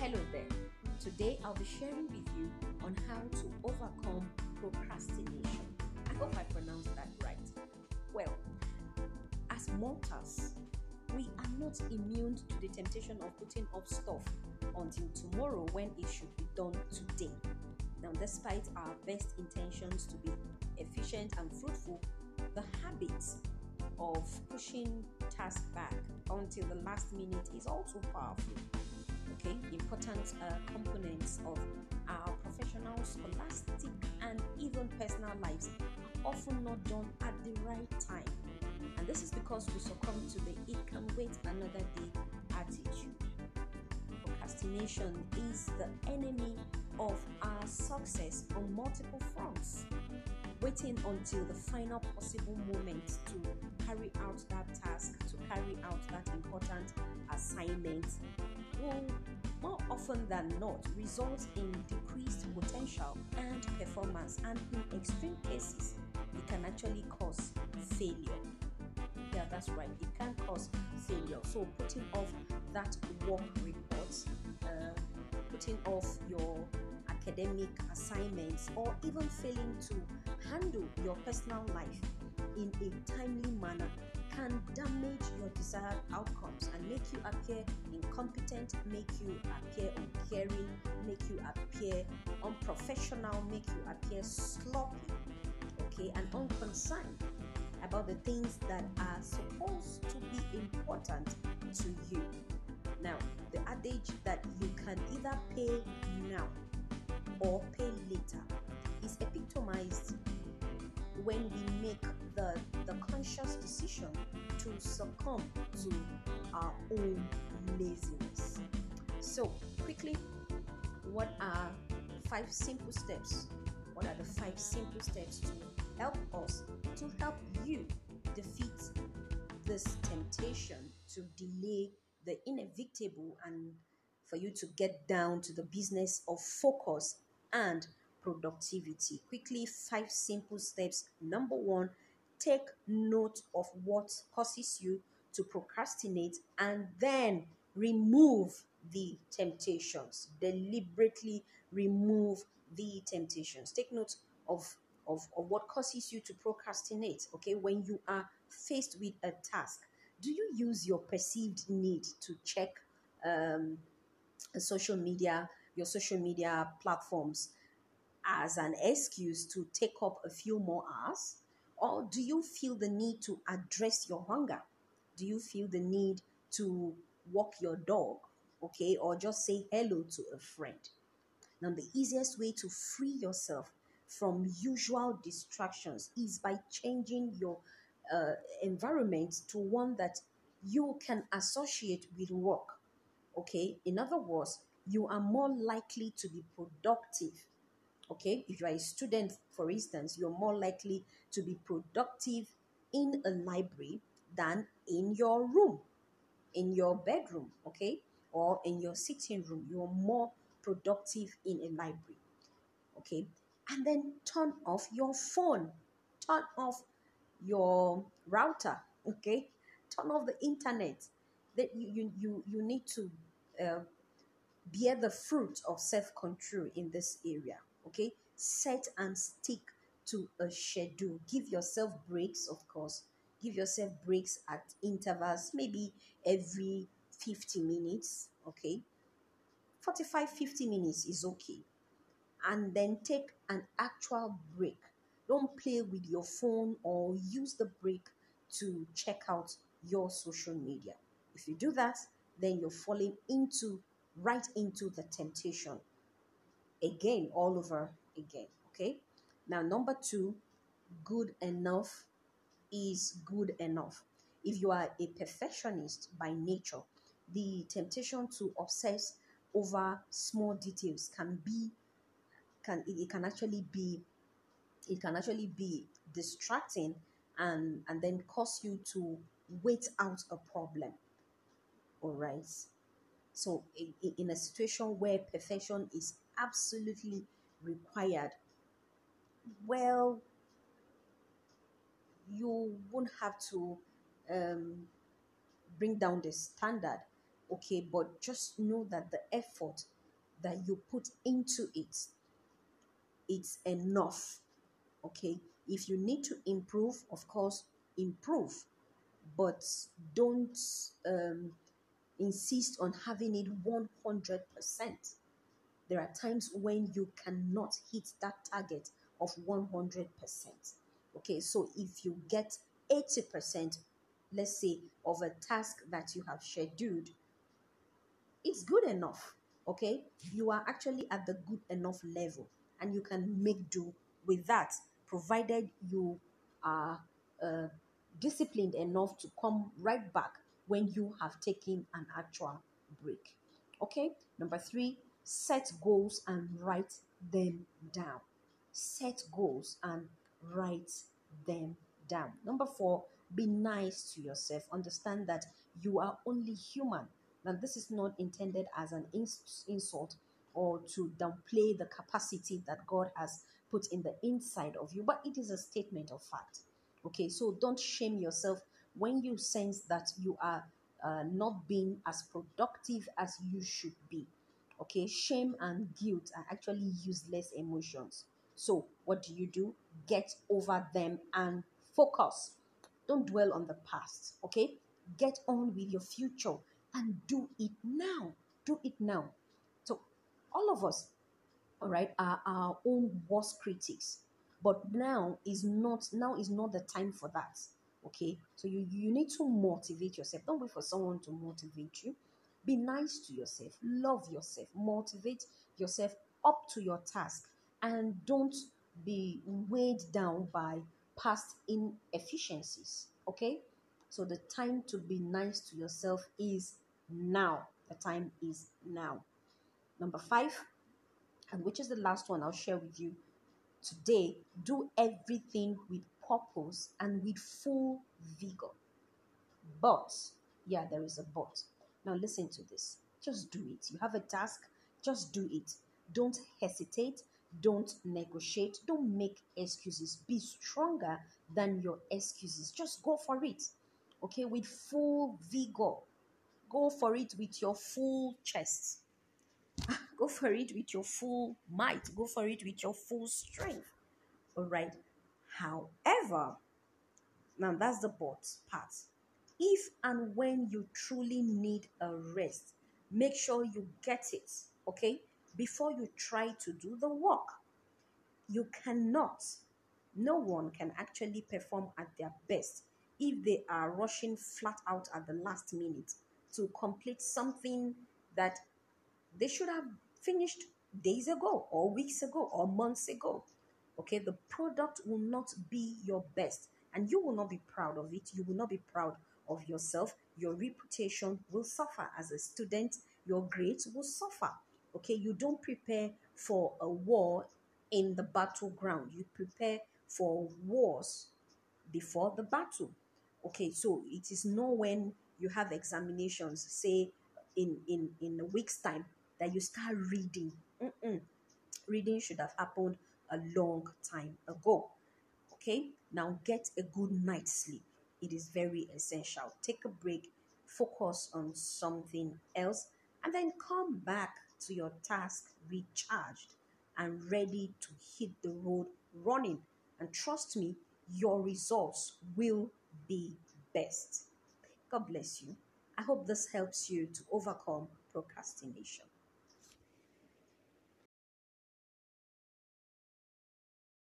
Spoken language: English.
Hello there. Today I'll be sharing with you on how to overcome procrastination. I hope I pronounced that right. Well, as mortals, we are not immune to the temptation of putting off stuff until tomorrow when it should be done today. Now, despite our best intentions to be efficient and fruitful, the habit of pushing tasks back until the last minute is also powerful. Okay, important uh, components of our professional, scholastic, and even personal lives are often not done at the right time. And this is because we succumb to the it can wait another day attitude. Procrastination is the enemy of our success on multiple fronts. Waiting until the final possible moment to carry out that task, to carry out that important assignment, more often than not result in decreased potential and performance, and in extreme cases, it can actually cause failure. Yeah, that's right, it can cause failure. So, putting off that work report, uh, putting off your academic assignments, or even failing to handle your personal life in a timely manner damage your desired outcomes and make you appear incompetent, make you appear uncaring, make you appear unprofessional, make you appear sloppy, okay, and unconcerned about the things that are supposed to be important to you. Now, the adage that you can either pay now or pay later is epitomized when we make the, conscious decision to succumb to our own laziness. So, quickly, what are five simple steps? What are the five simple steps to help us, to help you defeat this temptation to delay the inevitable and for you to get down to the business of focus and productivity. Quickly, five simple steps. Number one, take note of what causes you to procrastinate and then remove the temptations. Deliberately remove the temptations. Take note of, of, of what causes you to procrastinate. Okay, when you are faced with a task, do you use your perceived need to check um, social media, your social media platforms as an excuse to take up a few more hours? Or do you feel the need to address your hunger? Do you feel the need to walk your dog? Okay, or just say hello to a friend? Now, the easiest way to free yourself from usual distractions is by changing your uh, environment to one that you can associate with work. Okay, in other words, you are more likely to be productive. Okay, if you are a student, for instance, you're more likely to be productive in a library than in your room, in your bedroom, okay, or in your sitting room. You're more productive in a library, okay, and then turn off your phone, turn off your router, okay, turn off the internet. That you you you, you need to uh, bear the fruit of self control in this area. Okay, set and stick to a schedule. Give yourself breaks, of course. Give yourself breaks at intervals, maybe every 50 minutes. Okay, 45 50 minutes is okay. And then take an actual break. Don't play with your phone or use the break to check out your social media. If you do that, then you're falling into right into the temptation again, all over again. Okay. Now, number two, good enough is good enough. If you are a perfectionist by nature, the temptation to obsess over small details can be can it, can actually be it can actually be distracting and and then cause you to wait out a problem all right so in, in a situation where perfection is absolutely required well you won't have to um, bring down the standard okay? But just know that the effort that you put into it it's enough okay? If you need to improve of course improve but don't um, insist on having it 100% there are times when you cannot hit that target of 100% okay so if you get 80% let's say of a task that you have scheduled it's good enough. Okay you are actually at the good enough level and you can make do with that provided you are uh, disciplined enough to come right back when you have taken an actual break. Okay number three set goals and write them down set goals and write them down number four be nice to yourself understand that you are only human now, this is not intended as an ins- insult or to downplay the capacity that God has put in the inside of you, but it is a statement of fact. Okay, so don't shame yourself when you sense that you are uh, not being as productive as you should be. Okay, shame and guilt are actually useless emotions. So, what do you do? Get over them and focus. Don't dwell on the past. Okay, get on with your future and do it now. Do it now. So, all of us, all right, are our own worst critics. But now is not now is not the time for that. Okay, so you, you need to motivate yourself. Don't wait for someone to motivate you. Be nice to yourself, love yourself, motivate yourself up to your task, and don't be weighed down by past inefficiencies. Okay, so the time to be nice to yourself is now. The time is now. Number five, and which is the last one I'll share with you today, do everything with purpose and with full vigor. But, yeah, there is a but. Now, listen to this. Just do it. You have a task, just do it. Don't hesitate. Don't negotiate. Don't make excuses. Be stronger than your excuses. Just go for it. Okay, with full vigor. Go for it with your full chest. Go for it with your full might. Go for it with your full strength. All right. However, now that's the but part. If and when you truly need a rest, make sure you get it, okay? Before you try to do the work. You cannot, no one can actually perform at their best if they are rushing flat out at the last minute to complete something that they should have finished days ago or weeks ago or months ago. Okay, the product will not be your best and you will not be proud of it. You will not be proud of yourself. Your reputation will suffer as a student, your grades will suffer. Okay, you don't prepare for a war in the battleground, you prepare for wars before the battle. Okay, so it is not when you have examinations, say in in in a week's time, that you start reading. Mm-mm. Reading should have happened a long time ago. Okay, now get a good night's sleep. It is very essential. Take a break, focus on something else, and then come back to your task recharged and ready to hit the road running. And trust me, your results will be best. God bless you. I hope this helps you to overcome procrastination.